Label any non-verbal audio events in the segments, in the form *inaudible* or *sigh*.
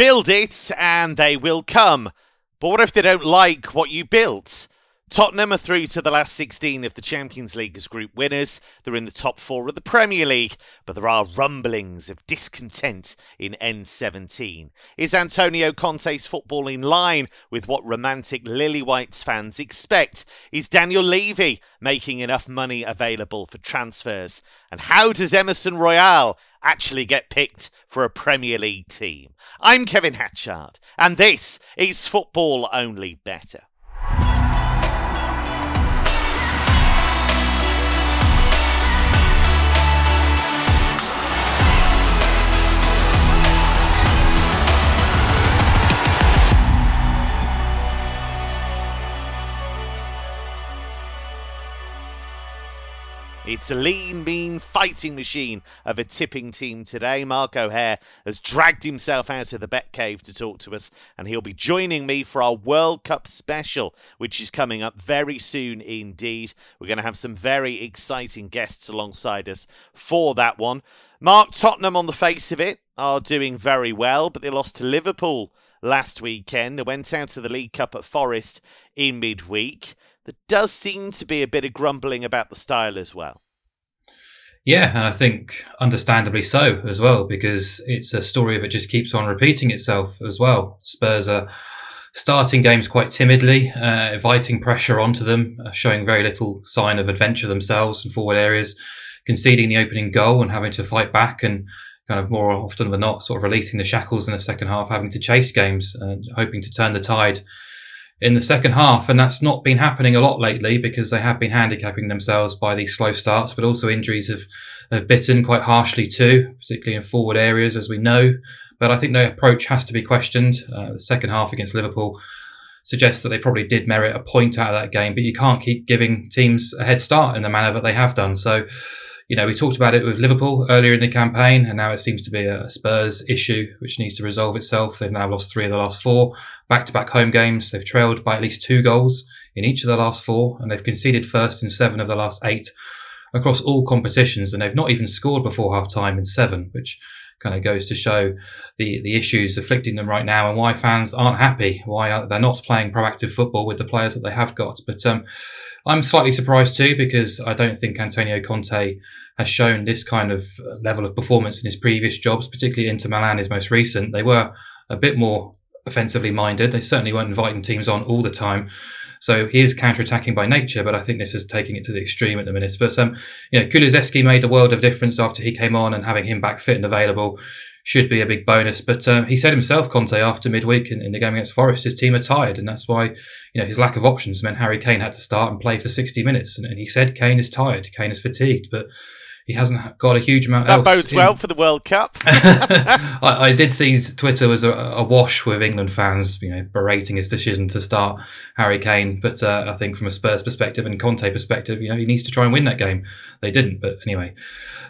Build it and they will come. But what if they don't like what you built? Tottenham are through to the last 16 of the Champions League as group winners. They're in the top four of the Premier League, but there are rumblings of discontent in N17. Is Antonio Conte's football in line with what romantic Lily Whites fans expect? Is Daniel Levy making enough money available for transfers? And how does Emerson Royal actually get picked for a Premier League team? I'm Kevin Hatchard, and this is Football Only Better. It's a lean, mean fighting machine of a tipping team today. Mark O'Hare has dragged himself out of the bet cave to talk to us, and he'll be joining me for our World Cup special, which is coming up very soon indeed. We're going to have some very exciting guests alongside us for that one. Mark Tottenham, on the face of it, are doing very well, but they lost to Liverpool last weekend. They went out to the League Cup at Forest in midweek there does seem to be a bit of grumbling about the style as well. Yeah, and I think understandably so as well, because it's a story that just keeps on repeating itself as well. Spurs are starting games quite timidly, uh, inviting pressure onto them, uh, showing very little sign of adventure themselves in forward areas, conceding the opening goal and having to fight back and kind of more often than not sort of releasing the shackles in the second half, having to chase games and hoping to turn the tide in the second half. And that's not been happening a lot lately because they have been handicapping themselves by these slow starts, but also injuries have, have bitten quite harshly too, particularly in forward areas, as we know. But I think their approach has to be questioned. Uh, the second half against Liverpool suggests that they probably did merit a point out of that game, but you can't keep giving teams a head start in the manner that they have done. So, you know, we talked about it with Liverpool earlier in the campaign, and now it seems to be a Spurs issue which needs to resolve itself. They've now lost three of the last four back to back home games. They've trailed by at least two goals in each of the last four, and they've conceded first in seven of the last eight across all competitions, and they've not even scored before half time in seven, which kind of goes to show the, the issues afflicting them right now and why fans aren't happy, why they're not playing proactive football with the players that they have got. But um, I'm slightly surprised too because I don't think Antonio Conte has shown this kind of level of performance in his previous jobs, particularly Inter Milan, his most recent. They were a bit more offensively minded. They certainly weren't inviting teams on all the time. So he is counter-attacking by nature, but I think this is taking it to the extreme at the minute. But um, you know, Kulusevski made a world of difference after he came on, and having him back fit and available should be a big bonus. But um, he said himself, Conte, after midweek in, in, the game against Forest, his team are tired, and that's why you know his lack of options meant Harry Kane had to start and play for 60 minutes. And, and he said Kane is tired, Kane is fatigued, but he hasn't got a huge amount. That bodes in. well for the World Cup. *laughs* *laughs* I, I, did see Twitter was a, a, wash with England fans, you know, berating his decision to start Harry Kane. But uh, I think from a Spurs perspective and Conte perspective, you know, he needs to try and win that game. They didn't, but anyway.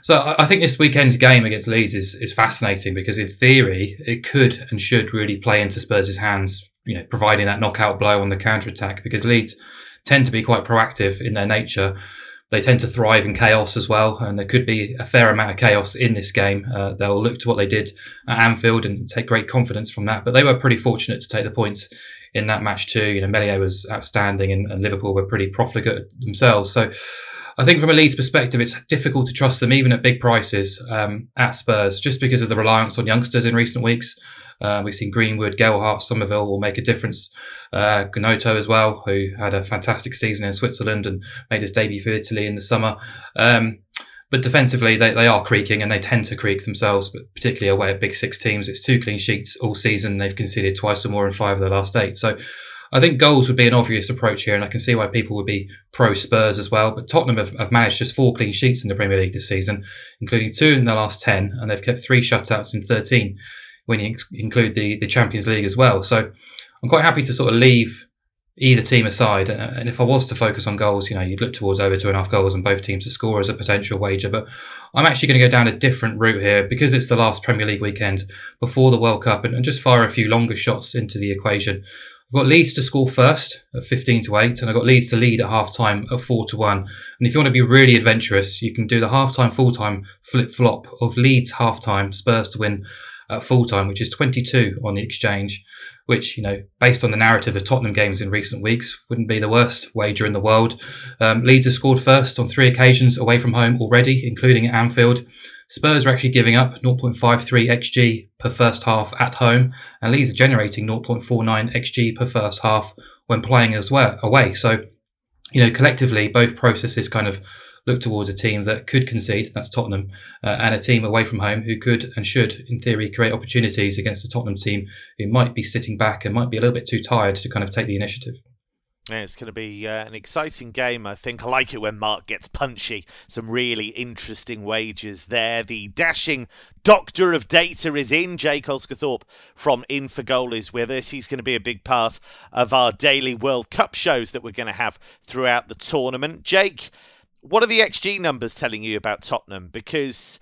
So I, I think this weekend's game against Leeds is is fascinating because in theory it could and should really play into Spurs' hands. You know, providing that knockout blow on the counter attack because Leeds tend to be quite proactive in their nature they tend to thrive in chaos as well, and there could be a fair amount of chaos in this game. Uh, they'll look to what they did at Anfield and take great confidence from that. But they were pretty fortunate to take the points in that match too. You know, Meslier was outstanding, and, and Liverpool were pretty profligate themselves. So. I think from a Leeds perspective, it's difficult to trust them even at big prices um, at Spurs, just because of the reliance on youngsters in recent weeks. Uh, we've seen Greenwood, Gelhardt, Summerville will make a difference. Uh, as well, who had a fantastic season in Switzerland and made his debut for Italy in the summer. Um, but defensively, they, they are creaking and they tend to creak themselves, but particularly away at big six teams. It's two clean sheets all season. They've conceded twice or more in five of the last eight. So I think goals would be an obvious approach here, and I can see why people would be pro Spurs as well. But Tottenham have, have, managed just four clean sheets in the Premier League this season, including two in the last 10, and they've kept three shutouts in 13 when you include the, the Champions League as well. So I'm quite happy to sort of leave either team aside. And if I was to focus on goals, you know, you'd look towards over two and a half goals and both teams to score as a potential wager. But I'm actually going to go down a different route here because it's the last Premier League weekend before the World Cup and, and just fire a few longer shots into the equation. I've got Leeds to score first at 15 to 8, and I've got Leeds to lead at half time at 4 to 1. And if you want to be really adventurous, you can do the half time, full time flip flop of Leeds half time, Spurs to win at full time, which is 22 on the exchange, which, you know, based on the narrative of Tottenham games in recent weeks, wouldn't be the worst wager in the world. Um, Leeds have scored first on three occasions away from home already, including at Anfield. Spurs are actually giving up 0.53 xg per first half at home, and Leeds are generating 0.49 xg per first half when playing as well away. So, you know, collectively, both processes kind of look towards a team that could concede, that's Tottenham, uh, and a team away from home who could and should, in theory, create opportunities against a Tottenham team who might be sitting back and might be a little bit too tired to kind of take the initiative. Yeah, it's going to be uh, an exciting game. I think I like it when Mark gets punchy. Some really interesting wagers there. The dashing doctor of data is in. Jake Osgathorpe from Infogol is with us. He's going to be a big part of our daily World Cup shows that we're going to have throughout the tournament. Jake, what are the XG numbers telling you about Tottenham? Because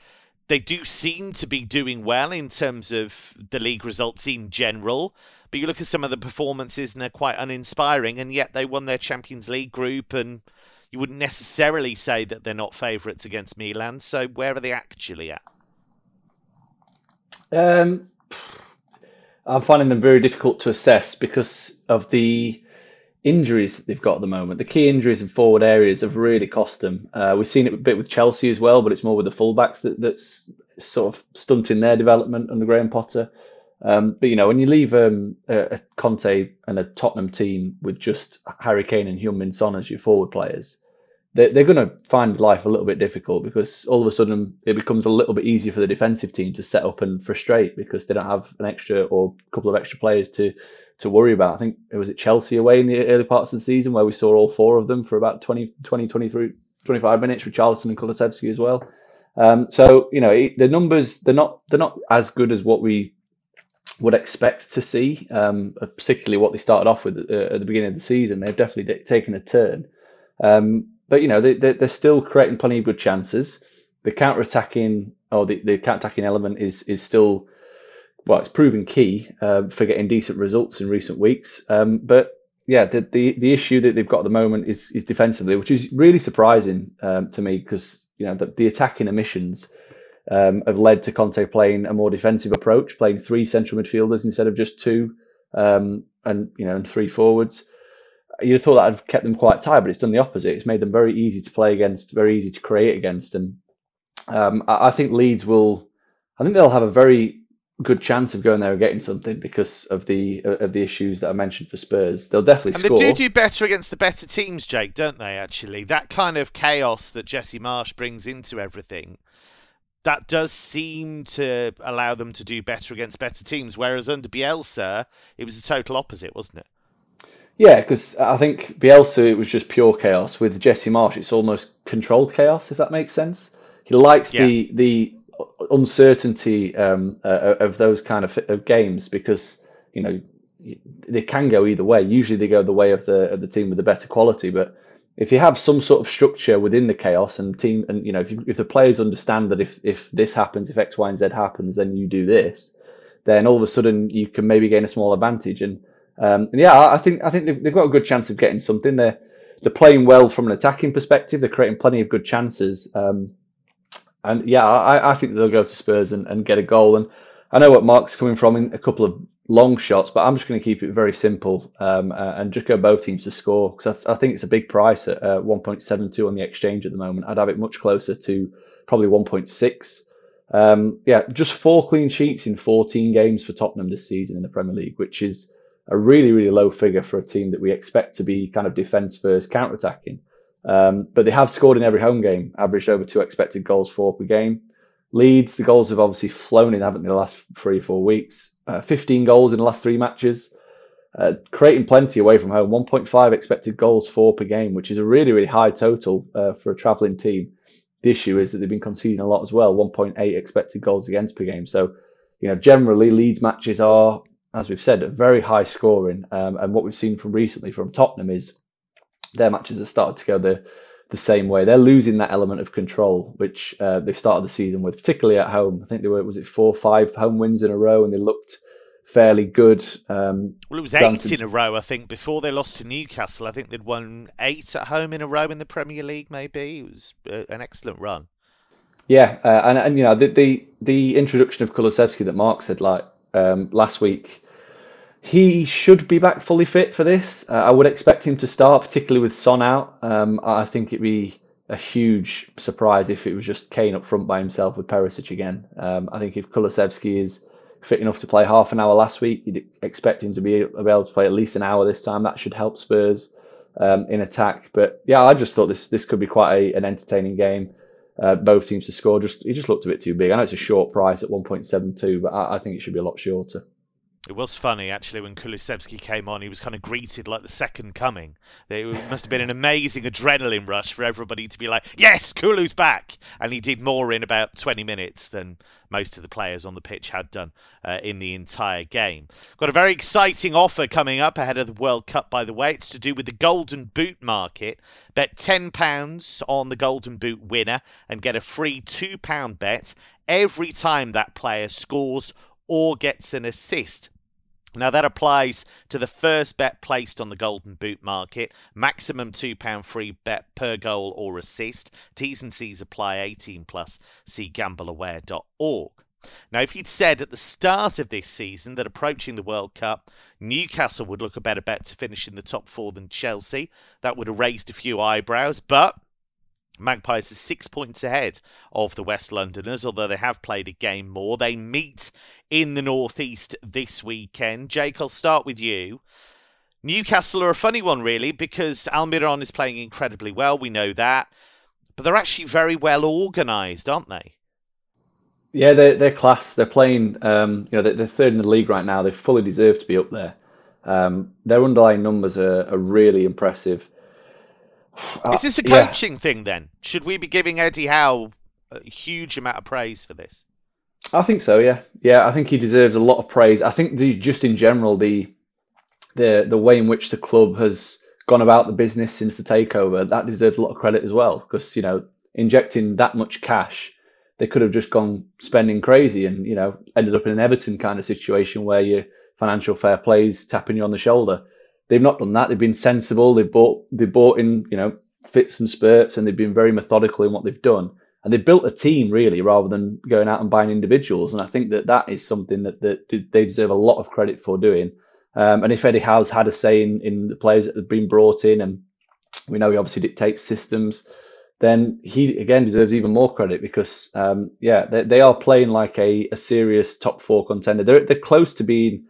they do seem to be doing well in terms of the league results in general. But you look at some of the performances and they're quite uninspiring, and yet they won their Champions League group, and you wouldn't necessarily say that they're not favourites against Milan. So where are they actually at? Um, I'm finding them very difficult to assess because of the injuries that they've got at the moment. The key injuries in forward areas have really cost them. Uh, we've seen it a bit with Chelsea as well, but it's more with the fullbacks that, that's sort of stunting their development under Graham Potter. Um, but you know, when you leave um, a, Conte and a Tottenham team with just Harry Kane and Heung-min Son as your forward players, they're, they're going to find life a little bit difficult because all of a sudden it becomes a little bit easier for the defensive team to set up and frustrate because they don't have an extra or a couple of extra players to to worry about. I think it was at Chelsea away in the early parts of the season where we saw all four of them for about 20, 20 23, 25 minutes with Richarlison and Kulusevski as well. Um, so you know the numbers they're not they're not as good as what we would expect to see, um, particularly what they started off with uh, at the beginning of the season. They've definitely taken a turn. Um, but, you know, they, they, are still creating plenty of good chances. The counter attacking or the, the counter attacking element is, is still, well, it's proven key uh, for getting decent results in recent weeks. Um, but yeah, the, the, the issue that they've got at the moment is, is defensively, which is really surprising um, to me because, you know, the, the attacking emissions um, have led to Conte playing a more defensive approach, playing three central midfielders instead of just two, um, and you know, and three forwards. You'd thought that had kept them quite tight, but it's done the opposite. It's made them very easy to play against, very easy to create against, and um, I, I, think Leeds will. I think they'll have a very good chance of going there and getting something because of the of the issues that I mentioned for Spurs. They'll definitely and score. they do do better against the better teams, Jake, don't they? Actually, that kind of chaos that Jesse Marsch brings into everything that does seem to allow them to do better against better teams. Whereas under Bielsa, it was the total opposite, wasn't it? Yeah, because I think Bielsa it was just pure chaos. With Jesse Marsch, it's almost controlled chaos, if that makes sense. He likes yeah. the the uncertainty um, uh, of those kind of, of games because you know they can go either way. Usually, they go the way of the of the team with the better quality, but if you have some sort of structure within the chaos and team, and you know, if, you, if the players understand that if if this happens, if X, Y, and Z happens, then you do this, then all of a sudden you can maybe gain a small advantage. And, um, and yeah, I think I think they've, they've got a good chance of getting something. They're they're playing well from an attacking perspective. They're creating plenty of good chances. Um, and yeah, I, I think they'll go to Spurs and, and get a goal. And I know what Mark's coming from in a couple of long shots, but I'm just going to keep it very simple um, uh, and just go both teams to score because I, I, think it's a big price at uh, 1.72 on the exchange at the moment. I'd have it much closer to probably 1.6. Um, yeah, just four clean sheets in 14 games for Tottenham this season in the Premier League, which is a really, really low figure for a team that we expect to be kind of defence first, counter attacking. Um, but they have scored in every home game, averaged over two expected goals for per game. Leeds, the goals have obviously flown in, haven't they, the last three or four weeks? Uh, 15 goals in the last three matches, uh, creating plenty away from home. 1.5 expected goals for per game, which is a really, really high total uh, for a travelling team. The issue is that they've been conceding a lot as well 1.8 expected goals against per game. So, you know, generally, Leeds matches are, as we've said, very high scoring. Um, and what we've seen from recently from Tottenham is their matches have started to go the the same way. They're losing that element of control, which uh, they started the season with, particularly at home. I think they were was it four, five home wins in a row, and they looked fairly good. Um, well, it was eight in a row, I think, before they lost to Newcastle. I think they'd won eight at home in a row in the Premier League. Maybe it was uh, an excellent run. Yeah, uh, and and you know the the, the introduction of Kulusevski that Mark said like um, last week, he should be back fully fit for this. Uh, I would expect him to start, particularly with Son out. Um, I think it'd be a huge surprise if it was just Kane up front by himself with Perisic again. Um, I think if Kulusevski is fit enough to play half an hour last week, you'd expect him to be able to play at least an hour this time. That should help Spurs um, in attack. But yeah, I just thought this this could be quite a, an entertaining game. Uh, both teams to score. Just he just looked a bit too big. I know it's a short price at 1.72, but I, I think it should be a lot shorter. It was funny actually when Kulusevski came on. He was kind of greeted like the second coming. It must have been an amazing adrenaline rush for everybody to be like, "Yes, Kulu's back!" And he did more in about 20 minutes than most of the players on the pitch had done uh, in the entire game. Got a very exciting offer coming up ahead of the World Cup. By the way, it's to do with the Golden Boot market. Bet 10 pounds on the Golden Boot winner and get a free two pound bet every time that player scores or gets an assist. Now that applies to the first bet placed on the Golden Boot market. Maximum £2 free bet per goal or assist. T's and C's apply 18 plus. See gambleaware.org. Now, if you'd said at the start of this season that approaching the World Cup, Newcastle would look a better bet to finish in the top four than Chelsea, that would have raised a few eyebrows. But Magpies are six points ahead of the West Londoners, although they have played a game more. They meet in the Northeast this weekend. Jake, I'll start with you. Newcastle are a funny one, really, because Almiron is playing incredibly well. We know that. But they're actually very well organised, aren't they? Yeah, they're, they're class. They're playing, um, you know, they're, they're, third in the league right now. They fully deserve to be up there. Um, their underlying numbers are, are really impressive. Uh, Is this a coaching yeah. thing then? Should we be giving Eddie Howe a huge amount of praise for this? I think so. Yeah, yeah. I think he deserves a lot of praise. I think the, just in general the the the way in which the club has gone about the business since the takeover that deserves a lot of credit as well because you know injecting that much cash they could have just gone spending crazy and you know ended up in an Everton kind of situation where your financial fair plays tapping you on the shoulder. They've not done that. They've been sensible. They've bought they bought in you know fits and spurts, and they've been very methodical in what they've done. And they've built a team really, rather than going out and buying individuals. And I think that that is something that, that they deserve a lot of credit for doing. Um, and if Eddie Howe's had a say in, in the players that have been brought in, and we know he obviously dictates systems, then he again deserves even more credit because um, yeah, they, they, are playing like a, a serious top four contender. They're they're close to being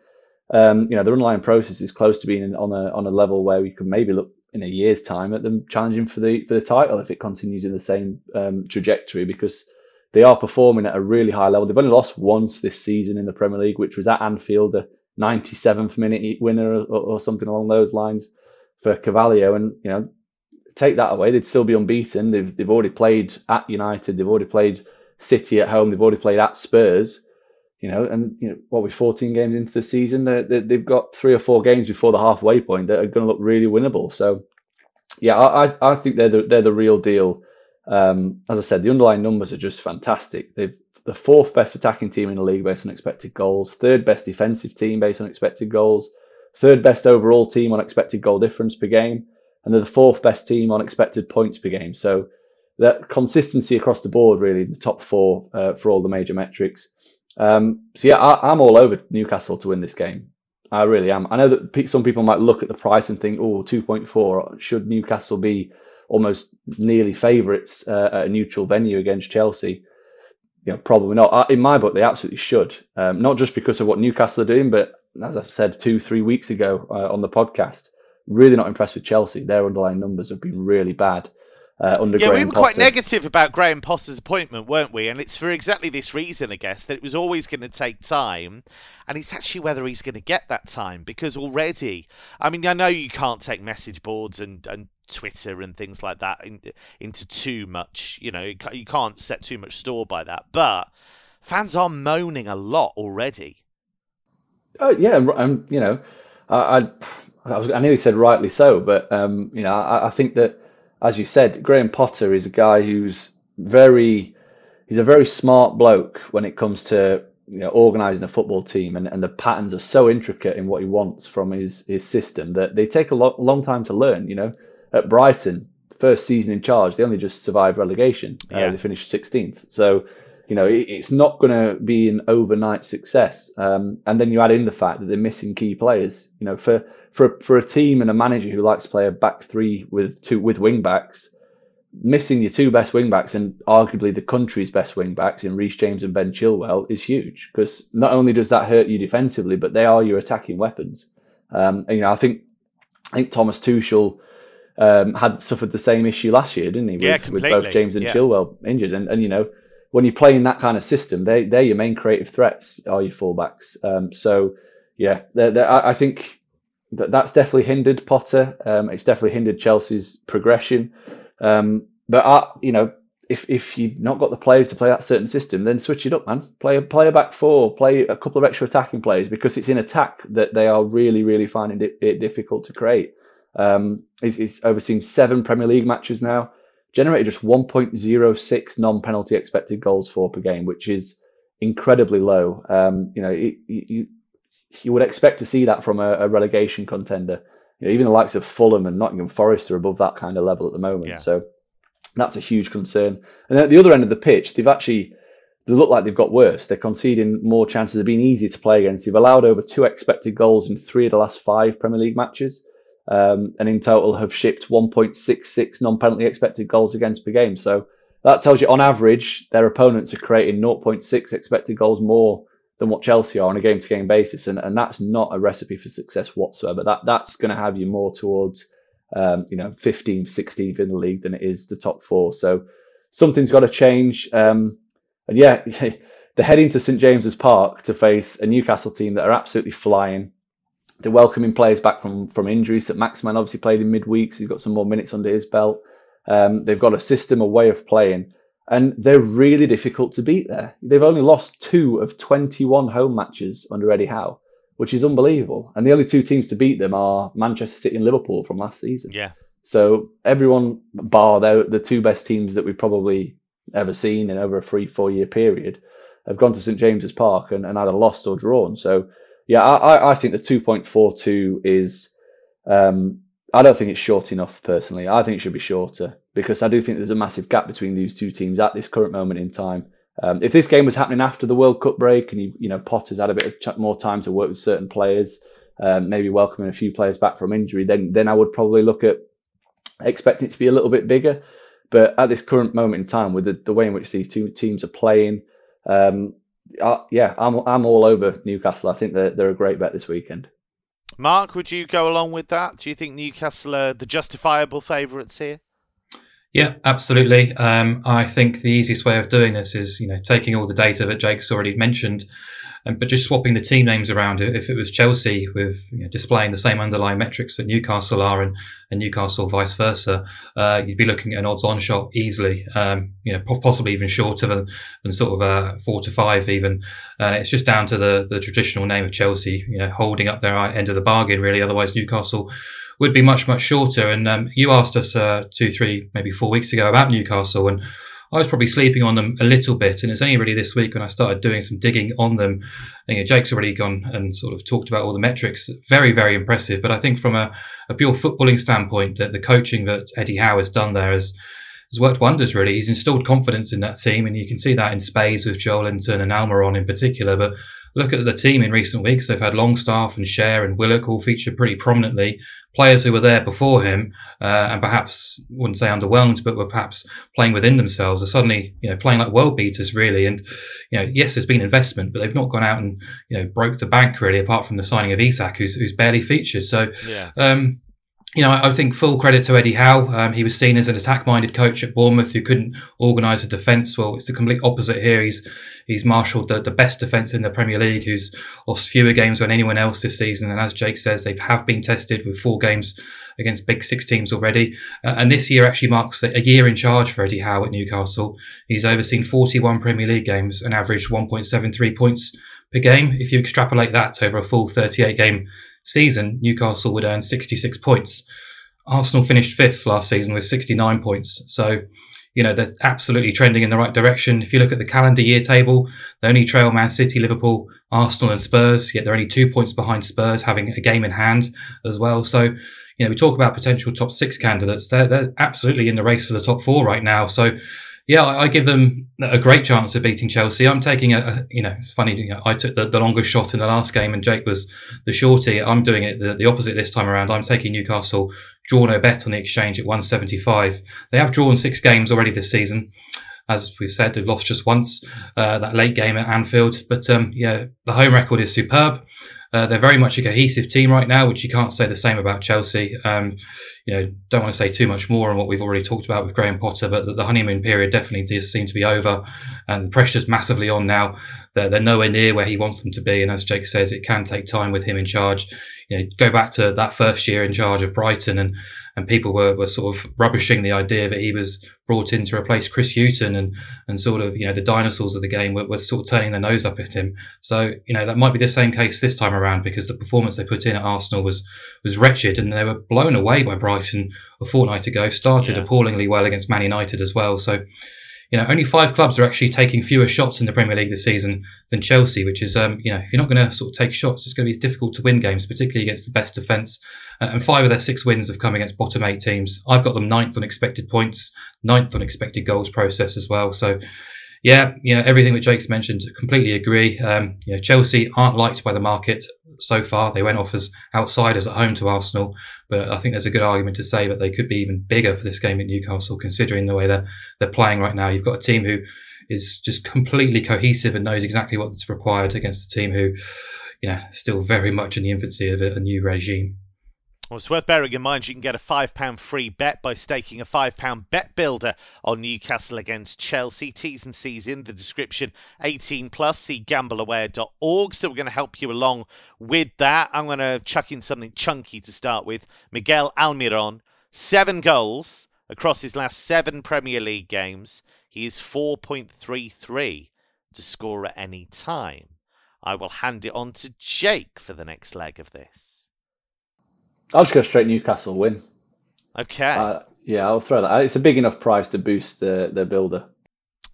um, you know, the underlying process is close to being on a on a level where we could maybe look in a year's time at them challenging for the for the title if it continues in the same um, trajectory because they are performing at a really high level. They've only lost once this season in the Premier League, which was at Anfield, a 97th minute winner or, or something along those lines for Carvalho. And you know, take that away, they'd still be unbeaten. They've they've already played at United, they've already played City at home, they've already played at Spurs you know, and you know what we're 14 games into the season, they, they, have got three or four games before the halfway point that are going to look really winnable. So, yeah, I, I think they're the, they're the real deal. Um, as I said, the underlying numbers are just fantastic. They've the fourth best attacking team in the league based on expected goals, third best defensive team based on expected goals, third best overall team on expected goal difference per game, and they're the fourth best team on expected points per game. So that consistency across the board, really, the top four uh, for all the major metrics. Um, so yeah, I, am all over Newcastle to win this game. I really am. I know that some people might look at the price and think, "Oh, 2.4 should Newcastle be almost nearly favourites uh, at a neutral venue against Chelsea?" You know, probably not. In my book, they absolutely should. Um, not just because of what Newcastle are doing, but as I've said two, three weeks ago uh, on the podcast, really not impressed with Chelsea. Their underlying numbers have been really bad uh, under yeah, Graham we were Potter. quite negative about Graham Potter's appointment, weren't we? And it's for exactly this reason, I guess, that it was always going to take time. And it's actually whether he's going to get that time because already, I mean, I know you can't take message boards and, and Twitter and things like that in, into too much, you know, you can't set too much store by that. But fans are moaning a lot already. Oh, yeah. Um, you know, I, I, I, was, I nearly said rightly so, but, um, you know, I, I think that as you said, Graham Potter is a guy who's very he's a very smart bloke when it comes to you know, organising a football team, and, and the patterns are so intricate in what he wants from his his system that they take a lo- long time to learn. You know, at Brighton, first season in charge, they only just survived relegation. Uh, yeah. They finished 16th. So, you know, it, it's not going to be an overnight success. Um, and then you add in the fact that they're missing key players. You know, for for for a team and a manager who likes to play a back three with two with wing backs, missing your two best wing backs and arguably the country's best wing backs in Reece James and Ben Chilwell is huge because not only does that hurt you defensively, but they are your attacking weapons. Um, and, you know, I think I think Thomas Tuchel um, had suffered the same issue last year, didn't he? With, yeah, with both James and yeah. Chilwell injured, and and you know when you play in that kind of system, they they're your main creative threats are your fullbacks. Um, so yeah, they're, they're, I, think that that's definitely hindered Potter. Um, it's definitely hindered Chelsea's progression. Um, but I, you know, if if you've not got the players to play that certain system, then switch it up, man. Play a play a back four, play a couple of extra attacking players because it's in attack that they are really really finding it, difficult to create. Um, he's, he's overseen seven Premier League matches now, generated just 1.06 non-penalty expected goals for per game, which is incredibly low. Um, you know, you, you would expect to see that from a, a relegation contender. You know, even the likes of Fulham and Nottingham Forest are above that kind of level at the moment. Yeah. So that's a huge concern. And then at the other end of the pitch, they've actually they look like they've got worse. They're conceding more chances. They've been easier to play against. They've allowed over two expected goals in three of the last five Premier League matches, um, and in total have shipped 1.66 non-penalty expected goals against per game. So that tells you, on average, their opponents are creating 0.6 expected goals more than what Chelsea are on a game-to-game basis, and, and that's not a recipe for success whatsoever. That that's going to have you more towards um, you know 15th, 16th in the league than it is the top four. So something's got to change. Um, and yeah, *laughs* they're heading to St James's Park to face a Newcastle team that are absolutely flying. They're welcoming players back from from injuries. That Maximin obviously played in midweek, so he's got some more minutes under his belt. Um, they've got a system, a way of playing and they're really difficult to beat there. They've only lost two of 21 home matches under Eddie Howe, which is unbelievable. And the only two teams to beat them are Manchester City and Liverpool from last season. Yeah. So everyone, bar the, the two best teams that we've probably ever seen in over a three, four year period, have gone to St James's Park and, and either lost or drawn. So, yeah, I, I think the 2.42 is, um, I don't think it's short enough personally. I think it should be shorter because I do think there's a massive gap between these two teams at this current moment in time. Um, if this game was happening after the World Cup break and you, you know Potter's had a bit of more time to work with certain players, um, maybe welcoming a few players back from injury, then then I would probably look at expecting it to be a little bit bigger. But at this current moment in time, with the, the way in which these two teams are playing, um, uh, yeah, I'm I'm all over Newcastle. I think they're they're a great bet this weekend. Mark, would you go along with that? Do you think Newcastle are the justifiable favourites here? Yeah, absolutely. Um, I think the easiest way of doing this is, you know, taking all the data that Jake's already mentioned, um, but just swapping the team names around. If it was Chelsea with you know, displaying the same underlying metrics that Newcastle are, and, and Newcastle vice versa, uh, you'd be looking at an odds-on shot easily. Um, you know, possibly even shorter than, than sort of uh, four to five even. And it's just down to the the traditional name of Chelsea, you know, holding up their end of the bargain really. Otherwise, Newcastle would be much much shorter. And um, you asked us uh, two, three, maybe four weeks ago about Newcastle, and I was probably sleeping on them a little bit. And it's only really this week when I started doing some digging on them. And, you know, Jake's already gone and sort of talked about all the metrics. Very, very impressive. But I think from a, a pure footballing standpoint, that the coaching that Eddie Howe has done there has has worked wonders, really. He's installed confidence in that team, and you can see that in Spades with Joelinton and Almiron in particular. But look at the team in recent weeks. They've had Longstaff and Schär and Willock all feature pretty prominently. Players who were there before him uh, and perhaps wouldn't say underwhelmed, but were perhaps playing within themselves are suddenly you know playing like world beaters really. And you know yes, there's been investment, but they've not gone out and you know broke the bank really, apart from the signing of Isak, who's, who's barely featured. So yeah. Um, you know, I think full credit to Eddie Howe. Um, he was seen as an attack-minded coach at Bournemouth who couldn't organise a defence. Well, it's the complete opposite here. He's he's marshalled the, the best defence in the Premier League, who's lost fewer games than anyone else this season. And as Jake says, they have been tested with four games against big six teams already. Uh, and this year actually marks a year in charge for Eddie Howe at Newcastle. He's overseen 41 Premier League games and averaged 1.73 points per game. If you extrapolate that over a full 38 game season, Newcastle would earn 66 points. Arsenal finished fifth last season with 69 points. So, you know, they're absolutely trending in the right direction. If you look at the calendar year table, they only trail Man City, Liverpool, Arsenal, and Spurs, yet they're only two points behind Spurs, having a game in hand as well. So, you know, we talk about potential top six candidates. They're, they're absolutely in the race for the top four right now. So, yeah, I, give them a great chance of beating Chelsea. I'm taking a, a you know, it's funny, you know, I took the, the, longest shot in the last game and Jake was the shorty. I'm doing it the, the opposite this time around. I'm taking Newcastle, draw no bet on the exchange at 175. They have drawn six games already this season. As we've said, they've lost just once, uh, that late game at Anfield. But um, yeah, the home record is superb. Uh, they're very much a cohesive team right now, which you can't say the same about Chelsea. Um, you know, don't want to say too much more on what we've already talked about with Graham Potter, but the, honeymoon period definitely does seem to be over, and the pressure's massively on now. They're, they're nowhere near where he wants them to be, and as Jake says, it can take time with him in charge. You know, go back to that first year in charge of Brighton, and and people were, were sort of rubbishing the idea that he was brought in to replace Chris Hughton and, and sort of, you know, the dinosaurs of the game were, were sort of turning their nose up at him. So, you know, that might be the same case this time around because the performance they put in at Arsenal was, was wretched and they were blown away by Brighton a fortnight ago, started yeah. appallingly well against Man United as well. So, you know, only five clubs are actually taking fewer shots in the Premier League this season than Chelsea, which is, um, you know, if you're not going to sort of take shots, it's going to be difficult to win games, particularly against the best defence. Uh, and five of their six wins have come against bottom eight teams. I've got them ninth on expected points, ninth on expected goals process as well. So, yeah, you know, everything that Jake's mentioned, completely agree. Um, you know, Chelsea aren't liked by the market so far. They went off as outsiders at home to Arsenal, but I think there's a good argument to say that they could be even bigger for this game at Newcastle, considering the way they're they're playing right now. You've got a team who is just completely cohesive and knows exactly what's required against a team who, you know, still very much in the infancy of a, a new regime. Well, it's worth bearing in mind you can get a £5 free bet by staking a £5 bet builder on Newcastle against Chelsea. T's and C's in the description. 18 plus, see gambleaware.org. So we're going to help you along with that. I'm going to chuck in something chunky to start with. Miguel Almiron, seven goals across his last seven Premier League games. He is 4.33 to score at any time. I will hand it on to Jake for the next leg of this. I'll just go straight Newcastle win. Okay. Uh, yeah, I'll throw that. It's a big enough price to boost the the builder.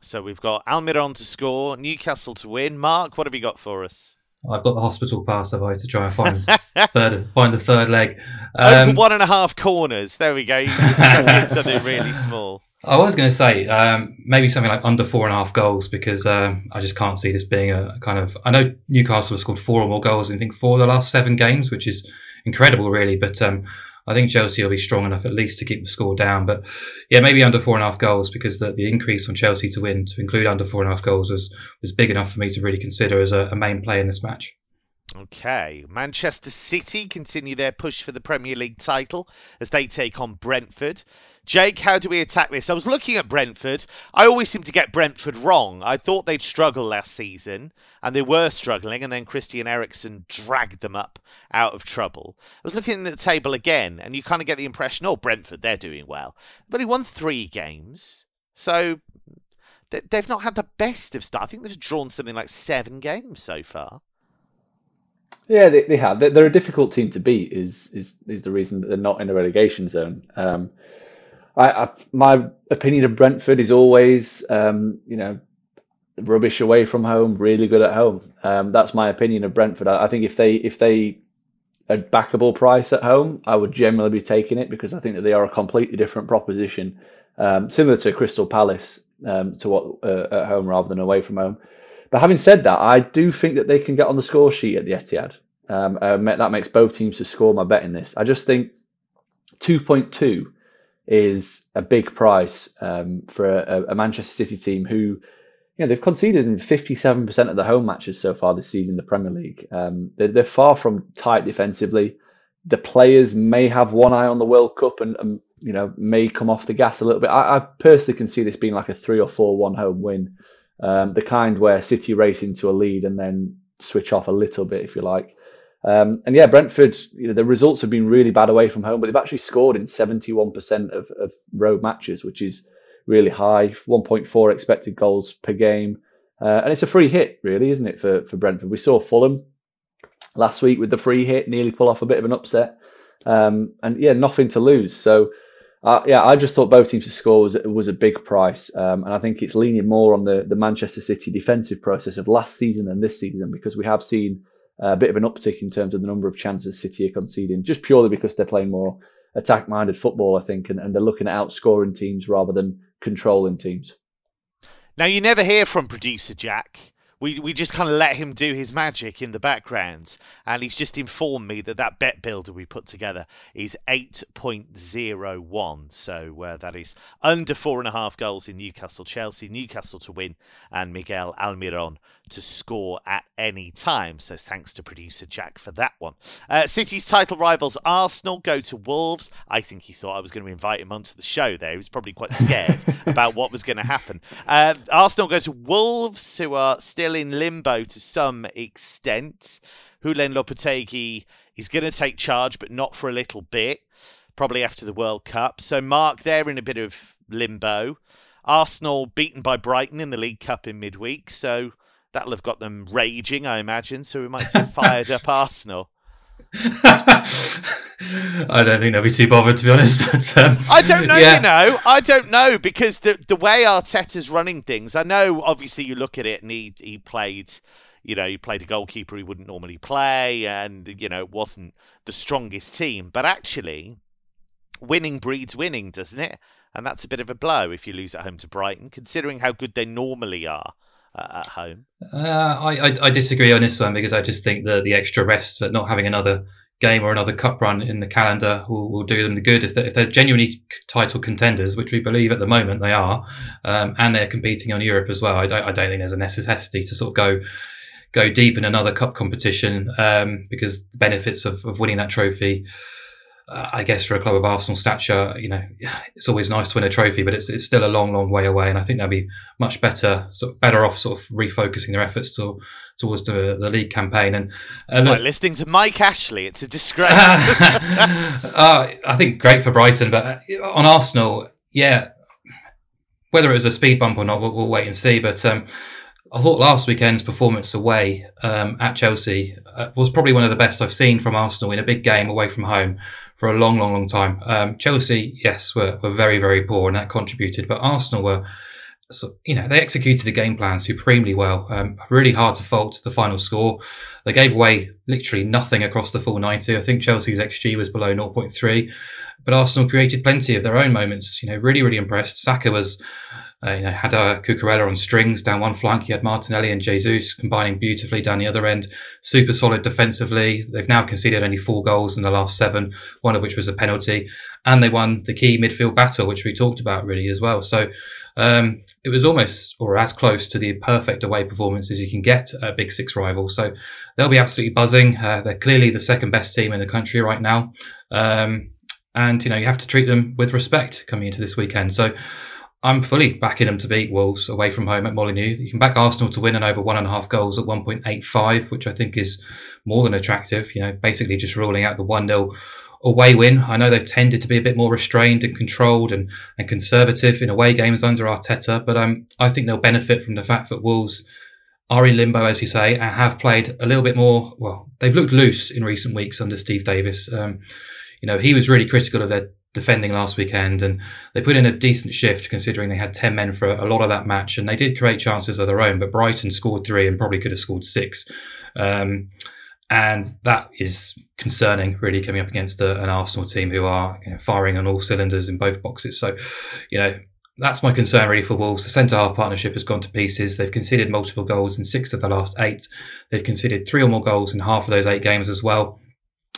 So we've got Almiron to score, Newcastle to win. Mark, what have you got for us? I've got the hospital pass, have I, to try and find *laughs* third, find the third leg. Um, Over one and a half corners. There we go. You just *laughs* something really small. I was going to say um, maybe something like under four and a half goals because um, I just can't see this being a kind of. I know Newcastle have scored four or more goals in I think four of the last seven games, which is incredible, really. But um, I think Chelsea will be strong enough at least to keep the score down. But yeah, maybe under four and a half goals because the, the increase on Chelsea to win to include under four and a half goals was was big enough for me to really consider as a, a main play in this match. Okay, Manchester City continue their push for the Premier League title as they take on Brentford. Jake, how do we attack this? I was looking at Brentford. I always seem to get Brentford wrong. I thought they'd struggle last season, and they were struggling, and then Christian Eriksen dragged them up out of trouble. I was looking at the table again, and you kind of get the impression, oh, Brentford, they're doing well. But he won three games, so they've not had the best of start. I think they've drawn something like seven games so far. Yeah, they, they have. They're a difficult team to beat. Is is is the reason that they're not in a relegation zone. Um, I, I, my opinion of Brentford is always, um, you know, rubbish away from home, really good at home. Um, that's my opinion of Brentford. I, I, think if they if they a backable price at home, I would generally be taking it because I think that they are a completely different proposition, um, similar to Crystal Palace um, to what uh, at home rather than away from home. But having said that, I do think that they can get on the score sheet at the Etihad. Um, uh, that makes both teams to score my bet in this. I just think 2.2 is a big price um, for a, a, Manchester City team who, you know, they've conceded in 57% of the home matches so far this season in the Premier League. Um, they're, they're, far from tight defensively. The players may have one eye on the World Cup and, and you know, may come off the gas a little bit. I, I personally can see this being like a three or four one home win, um, the kind where City race into a lead and then switch off a little bit, if you like. Um, and yeah, Brentford, you know, the results have been really bad away from home, but they've actually scored in 71% of, of road matches, which is really high. 1.4 expected goals per game. Uh, and it's a free hit, really, isn't it, for, for Brentford? We saw Fulham last week with the free hit, nearly pull off a bit of an upset. Um, and yeah, nothing to lose. So Uh, yeah, I just thought both teams to score was was a big price, um, and I think it's leaning more on the the Manchester City defensive process of last season than this season because we have seen a bit of an uptick in terms of the number of chances City are conceding, just purely because they're playing more attack minded football, I think, and, and they're looking at outscoring teams rather than controlling teams. Now, you never hear from producer Jack. We, we just kind of let him do his magic in the background, and he's just informed me that that bet builder we put together is 8.01. So uh, that is under four and a half goals in Newcastle Chelsea, Newcastle to win, and Miguel Almiron to score at any time. So thanks to producer Jack for that one. Uh, City's title rivals Arsenal go to Wolves. I think he thought I was going to invite him onto the show there. He was probably quite scared *laughs* about what was going to happen. Uh, Arsenal go to Wolves, who are still in limbo to some extent. Julen Lopetegui is going to take charge, but not for a little bit, probably after the World Cup. So, Mark, they're in a bit of limbo. Arsenal beaten by Brighton in the League Cup in midweek, so that'll have got them raging, I imagine. So we might see fired up *laughs* Arsenal. I don't think they'll be too bothered, to be honest. *laughs* But um, I don't know. Yeah. You know, I don't know because the the way Arteta's running things. I know. Obviously, you look at it, and he he played. You know, he played a goalkeeper he wouldn't normally play, and you know, it wasn't the strongest team. But actually, winning breeds winning, doesn't it? And that's a bit of a blow if you lose at home to Brighton, considering how good they normally are at home. Uh, I, I, I disagree on this one because I just think the the extra rest for not having another game or another cup run in the calendar will, will do them the good if they're, if they're genuinely title contenders, which we believe at the moment they are, um, and they're competing on Europe as well. I don't I don't think there's a necessity to sort of go go deep in another cup competition um, because the benefits of, of winning that trophy uh, I guess for a club of Arsenal stature, you know, it's always nice to win a trophy, but it's it's still a long, long way away. And I think they'll be much better, sort of better off, sort of refocusing their efforts to, towards the the league campaign. And uh, it's like listening to Mike Ashley. It's a disgrace. *laughs* uh, I think great for Brighton, but uh, on Arsenal, yeah, whether it was a speed bump or not, we'll, we'll wait and see. But um, I thought last weekend's performance away um, at Chelsea uh, was probably one of the best I've seen from Arsenal in a big game away from home for a long, long, long time. Um, Chelsea, yes, were, were very, very poor and that contributed, but Arsenal were, so, you know, they executed the game plan supremely well. Um, really hard to fault the final score. They gave away literally nothing across the full 90. I think Chelsea's XG was below 0.3, but Arsenal created plenty of their own moments. You know, really, really impressed. Saka was uh, you know, had uh, Cucurella on strings down one flank. You had Martinelli and Jesus combining beautifully down the other end. Super solid defensively. They've now conceded only four goals in the last seven, one of which was a penalty. And they won the key midfield battle, which we talked about really as well. So um, it was almost or as close to the perfect away performance as you can get a Big Six rival. So they'll be absolutely buzzing. Uh, they're clearly the second best team in the country right now. Um, and, you know, you have to treat them with respect coming into this weekend. So, I'm fully backing them to beat Wolves away from home at Molineux. You can back Arsenal to win and over one and a half goals at 1.85, which I think is more than attractive. You know, basically just ruling out the 1 0 away win. I know they've tended to be a bit more restrained and controlled and, and conservative in away games under Arteta, but um, I think they'll benefit from the fact that Wolves are in limbo, as you say, and have played a little bit more. Well, they've looked loose in recent weeks under Steve Davis. Um, you know, he was really critical of their defending last weekend, and they put in a decent shift considering they had 10 men for a lot of that match, and they did create chances of their own, but Brighton scored three and probably could have scored six. Um, and that is concerning, really, coming up against a, an Arsenal team who are you know, firing on all cylinders in both boxes. So, you know, that's my concern really for Wolves. The centre half partnership has gone to pieces. They've conceded multiple goals in six of the last eight. They've conceded three or more goals in half of those eight games as well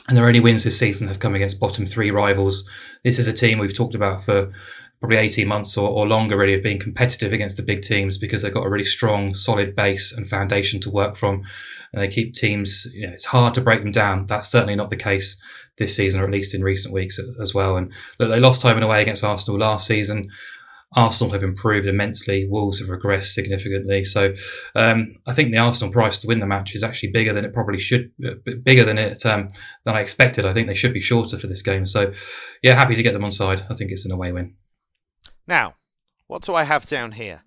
and their only wins this season have come against bottom three rivals. This is a team we've talked about for probably 18 months or, or, longer, really, of being competitive against the big teams because they've got a really strong, solid base and foundation to work from. And they keep teams, you know, it's hard to break them down. That's certainly not the case this season, or at least in recent weeks as well. And look, they lost home and away against Arsenal last season. Arsenal have improved immensely. Wolves have regressed significantly. So um, I think the Arsenal price to win the match is actually bigger than it probably should, uh, bigger than it um, than I expected. I think they should be shorter for this game. So yeah, happy to get them on side. I think it's an away win. Now, what do I have down here?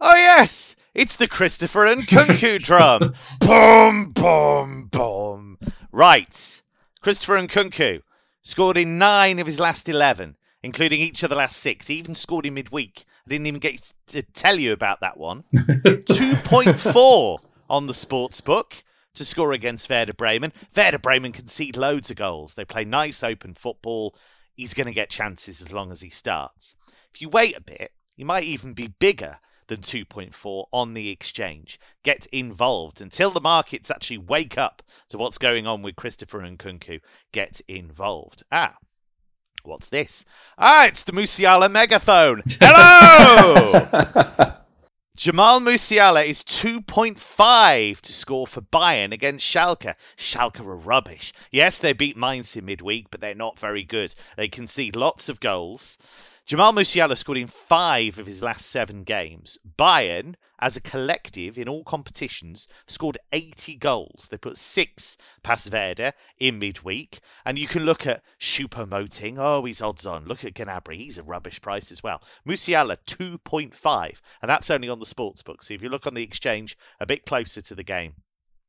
Oh yes, it's the Christopher Nkunku *laughs* drum. boom, boom, boom. Right, Christopher Nkunku scored in nine of his last eleven including each of the last six. He even scored in midweek. I didn't even get to tell you about that one. *laughs* 2.4 on the sports book to score against Werder Bremen. Werder Bremen concede loads of goals. They play nice open football. He's going to get chances as long as he starts. If you wait a bit, he might even be bigger than 2.4 on the exchange. Get involved until the markets actually wake up to what's going on with Christopher Nkunku. Get involved. Ah, what's this? Ah, it's the Musiala megaphone. *laughs* Hello! Jamal Musiala is 2.5 to score for Bayern against Schalke. Schalke are rubbish. Yes, they beat Mainz in midweek, but they're not very good. They concede lots of goals. Jamal Musiala scored in five of his last seven games. Bayern, as a collective in all competitions, scored 80 goals. They put six past Werder in midweek. And you can look at Choupo-Moting. Oh, he's odds on. Look at Gnabry. He's a rubbish price as well. Musiala, 2.5. And that's only on the sports book. So if you look on the exchange a bit closer to the game,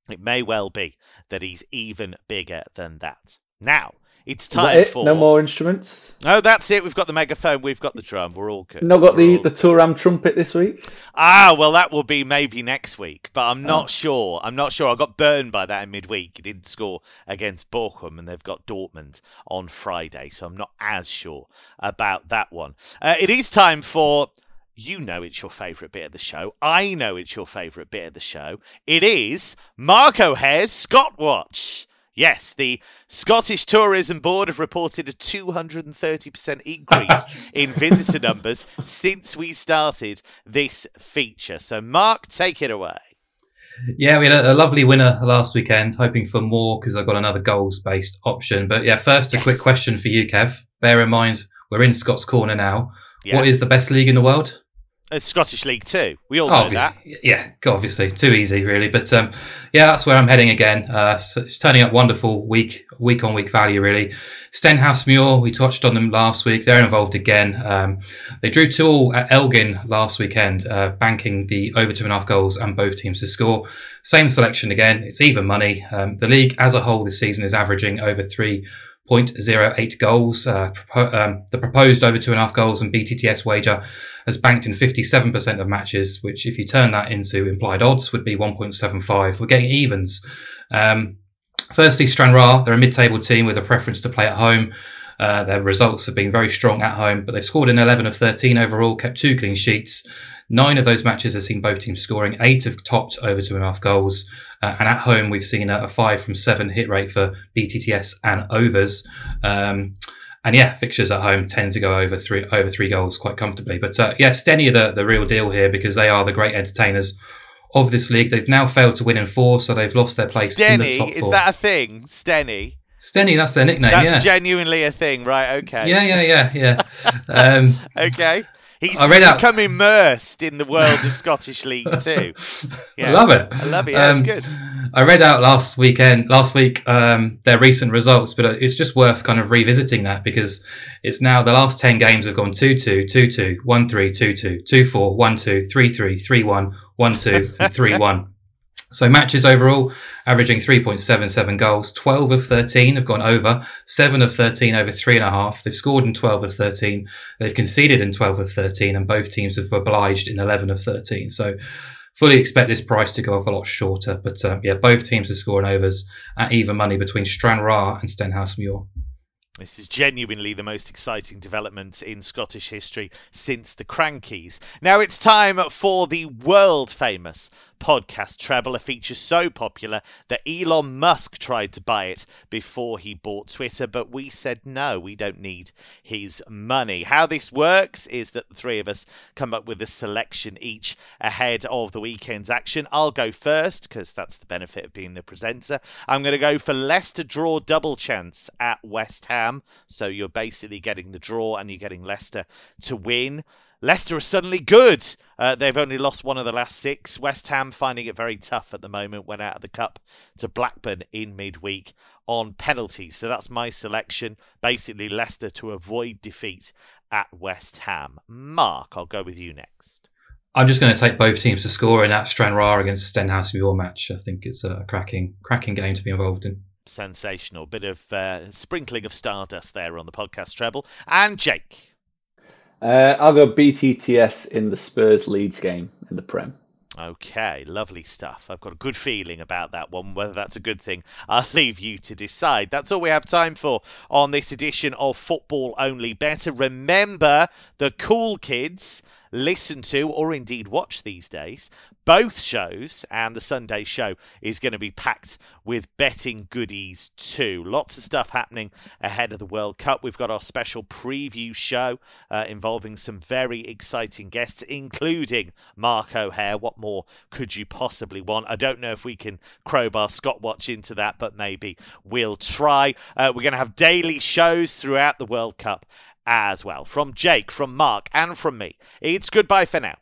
it may well be that he's even bigger than that. Now, it's time it? for no more instruments. Oh, that's it. We've got the megaphone. We've got the drum. We're all good. Not got We're the the Thuram trumpet this week. Ah, well, that will be maybe next week, but I'm not Oh. sure. I'm not sure. I got burned by that in midweek. He didn't score against Bochum, and they've got Dortmund on Friday, so I'm not as sure about that one. Uh, it is time for. You know it's your favourite bit of the show. I know it's your favourite bit of the show. It is Mark O'Hare's Scott Watch. Yes, the Scottish Tourism Board have reported a 230% increase *laughs* in visitor numbers since we started this feature. So, Mark, take it away. Yeah, we had a, lovely winner last weekend, hoping for more because I got another goals based option. But yeah, first, a Yes. quick question for you, Kev. Bear in mind, we're in Scott's Corner now. Yeah. What is the best league in the world? It's Scottish League Two. We all know that. obviously, yeah, obviously, too easy, really. But um, yeah, that's where I'm heading again. Uh, so it's turning up wonderful week week on week value, really. Stenhouse Muir, we touched on them last week. They're involved again. Um, they drew two all at Elgin last weekend, uh, banking the over two and a half goals and both teams to score. Same selection again. It's even money. Um, the league as a whole this season is averaging over three. 0.08 goals. Uh, propo- um, the proposed over two and a half goals and BTTS wager has banked in 57% of matches, which, if you turn that into implied odds, would be 1.75. We're getting evens. Um, firstly, Stranraer, they're a mid table team with a preference to play at home. Uh, their results have been very strong at home, but they've scored in 11 of 13 overall, kept two clean sheets. Nine of those matches have seen both teams scoring. Eight have topped over two and a half goals. Uh, and at home, we've seen a, a five from seven hit rate for BTTS and overs. Um, and yeah, fixtures at home tend to go over three over three goals quite comfortably. But uh, yeah, Steny are the, the real deal here because they are the great entertainers of this league. They've now failed to win in four, so they've lost their place in the top four. is that a thing? Stenny. Steny? That's their nickname. That's yeah. genuinely a thing, right? Okay. yeah, yeah, yeah, yeah. *laughs* Um, Okay. He's I read out- become immersed in the world of Scottish League *laughs* Two. Yeah. I love it. I love it. Yeah, Um, it's good. I read out last weekend, last week, um, their recent results, but it's just worth kind of revisiting that because it's now the last 10 games have gone 2 2, 2 2, 1 3, 2 2, 2 4, 1 2, 3 3, 3 1, 1 2, 3 1. So matches overall, averaging 3.77 goals. 12 of 13 have gone over. 7 of 13 over 3.5. They've scored in 12 of 13. They've conceded in 12 of 13, and both teams have obliged in 11 of 13. So fully expect this price to go off a lot shorter. But um, yeah, both teams are scoring overs at even money between Stranraer and Stenhouse Muir. This is genuinely the most exciting development in Scottish history since the Krankies. Now it's time for the world famous podcast treble, a feature so popular that Elon Musk tried to buy it before he bought Twitter, but we said no, we don't need his money. How this works is that the three of us come up with a selection each ahead of the weekend's action. I'll go first because that's the benefit of being the presenter. I'm going to go for Leicester draw double chance at West Ham. So you're basically getting the draw and you're getting Leicester to win. Leicester are suddenly good. Uh, they've only lost one of the last six. West Ham finding it very tough at the moment. Went out of the cup to Blackburn in midweek on penalties. So that's my selection. Basically, Leicester to avoid defeat at West Ham. Mark, I'll go with you next. I'm just going to take both teams to score in that Stranraer against Stenhouse Muir match. I think it's a cracking, cracking game to be involved in. Sensational. Bit of uh, sprinkling of stardust there on the podcast treble. And Jake. Uh, I'll go BTTS in the Spurs Leeds game in the Prem. Okay, lovely stuff. I've got a good feeling about that one. Whether that's a good thing, I'll leave you to decide. That's all we have time for on this edition of Football Only Bettor. Remember the cool kids listen to or indeed watch these days. Both shows and the Sunday show is going to be packed with betting goodies too. Lots of stuff happening ahead of the World Cup. We've got our special preview show uh, involving some very exciting guests, including Mark O'Hare. What more could you possibly want? I don't know if we can crowbar Scott Watch into that, but maybe we'll try. Uh, we're going to have daily shows throughout the World Cup as well. From Jake, from Mark, and from me, it's goodbye for now.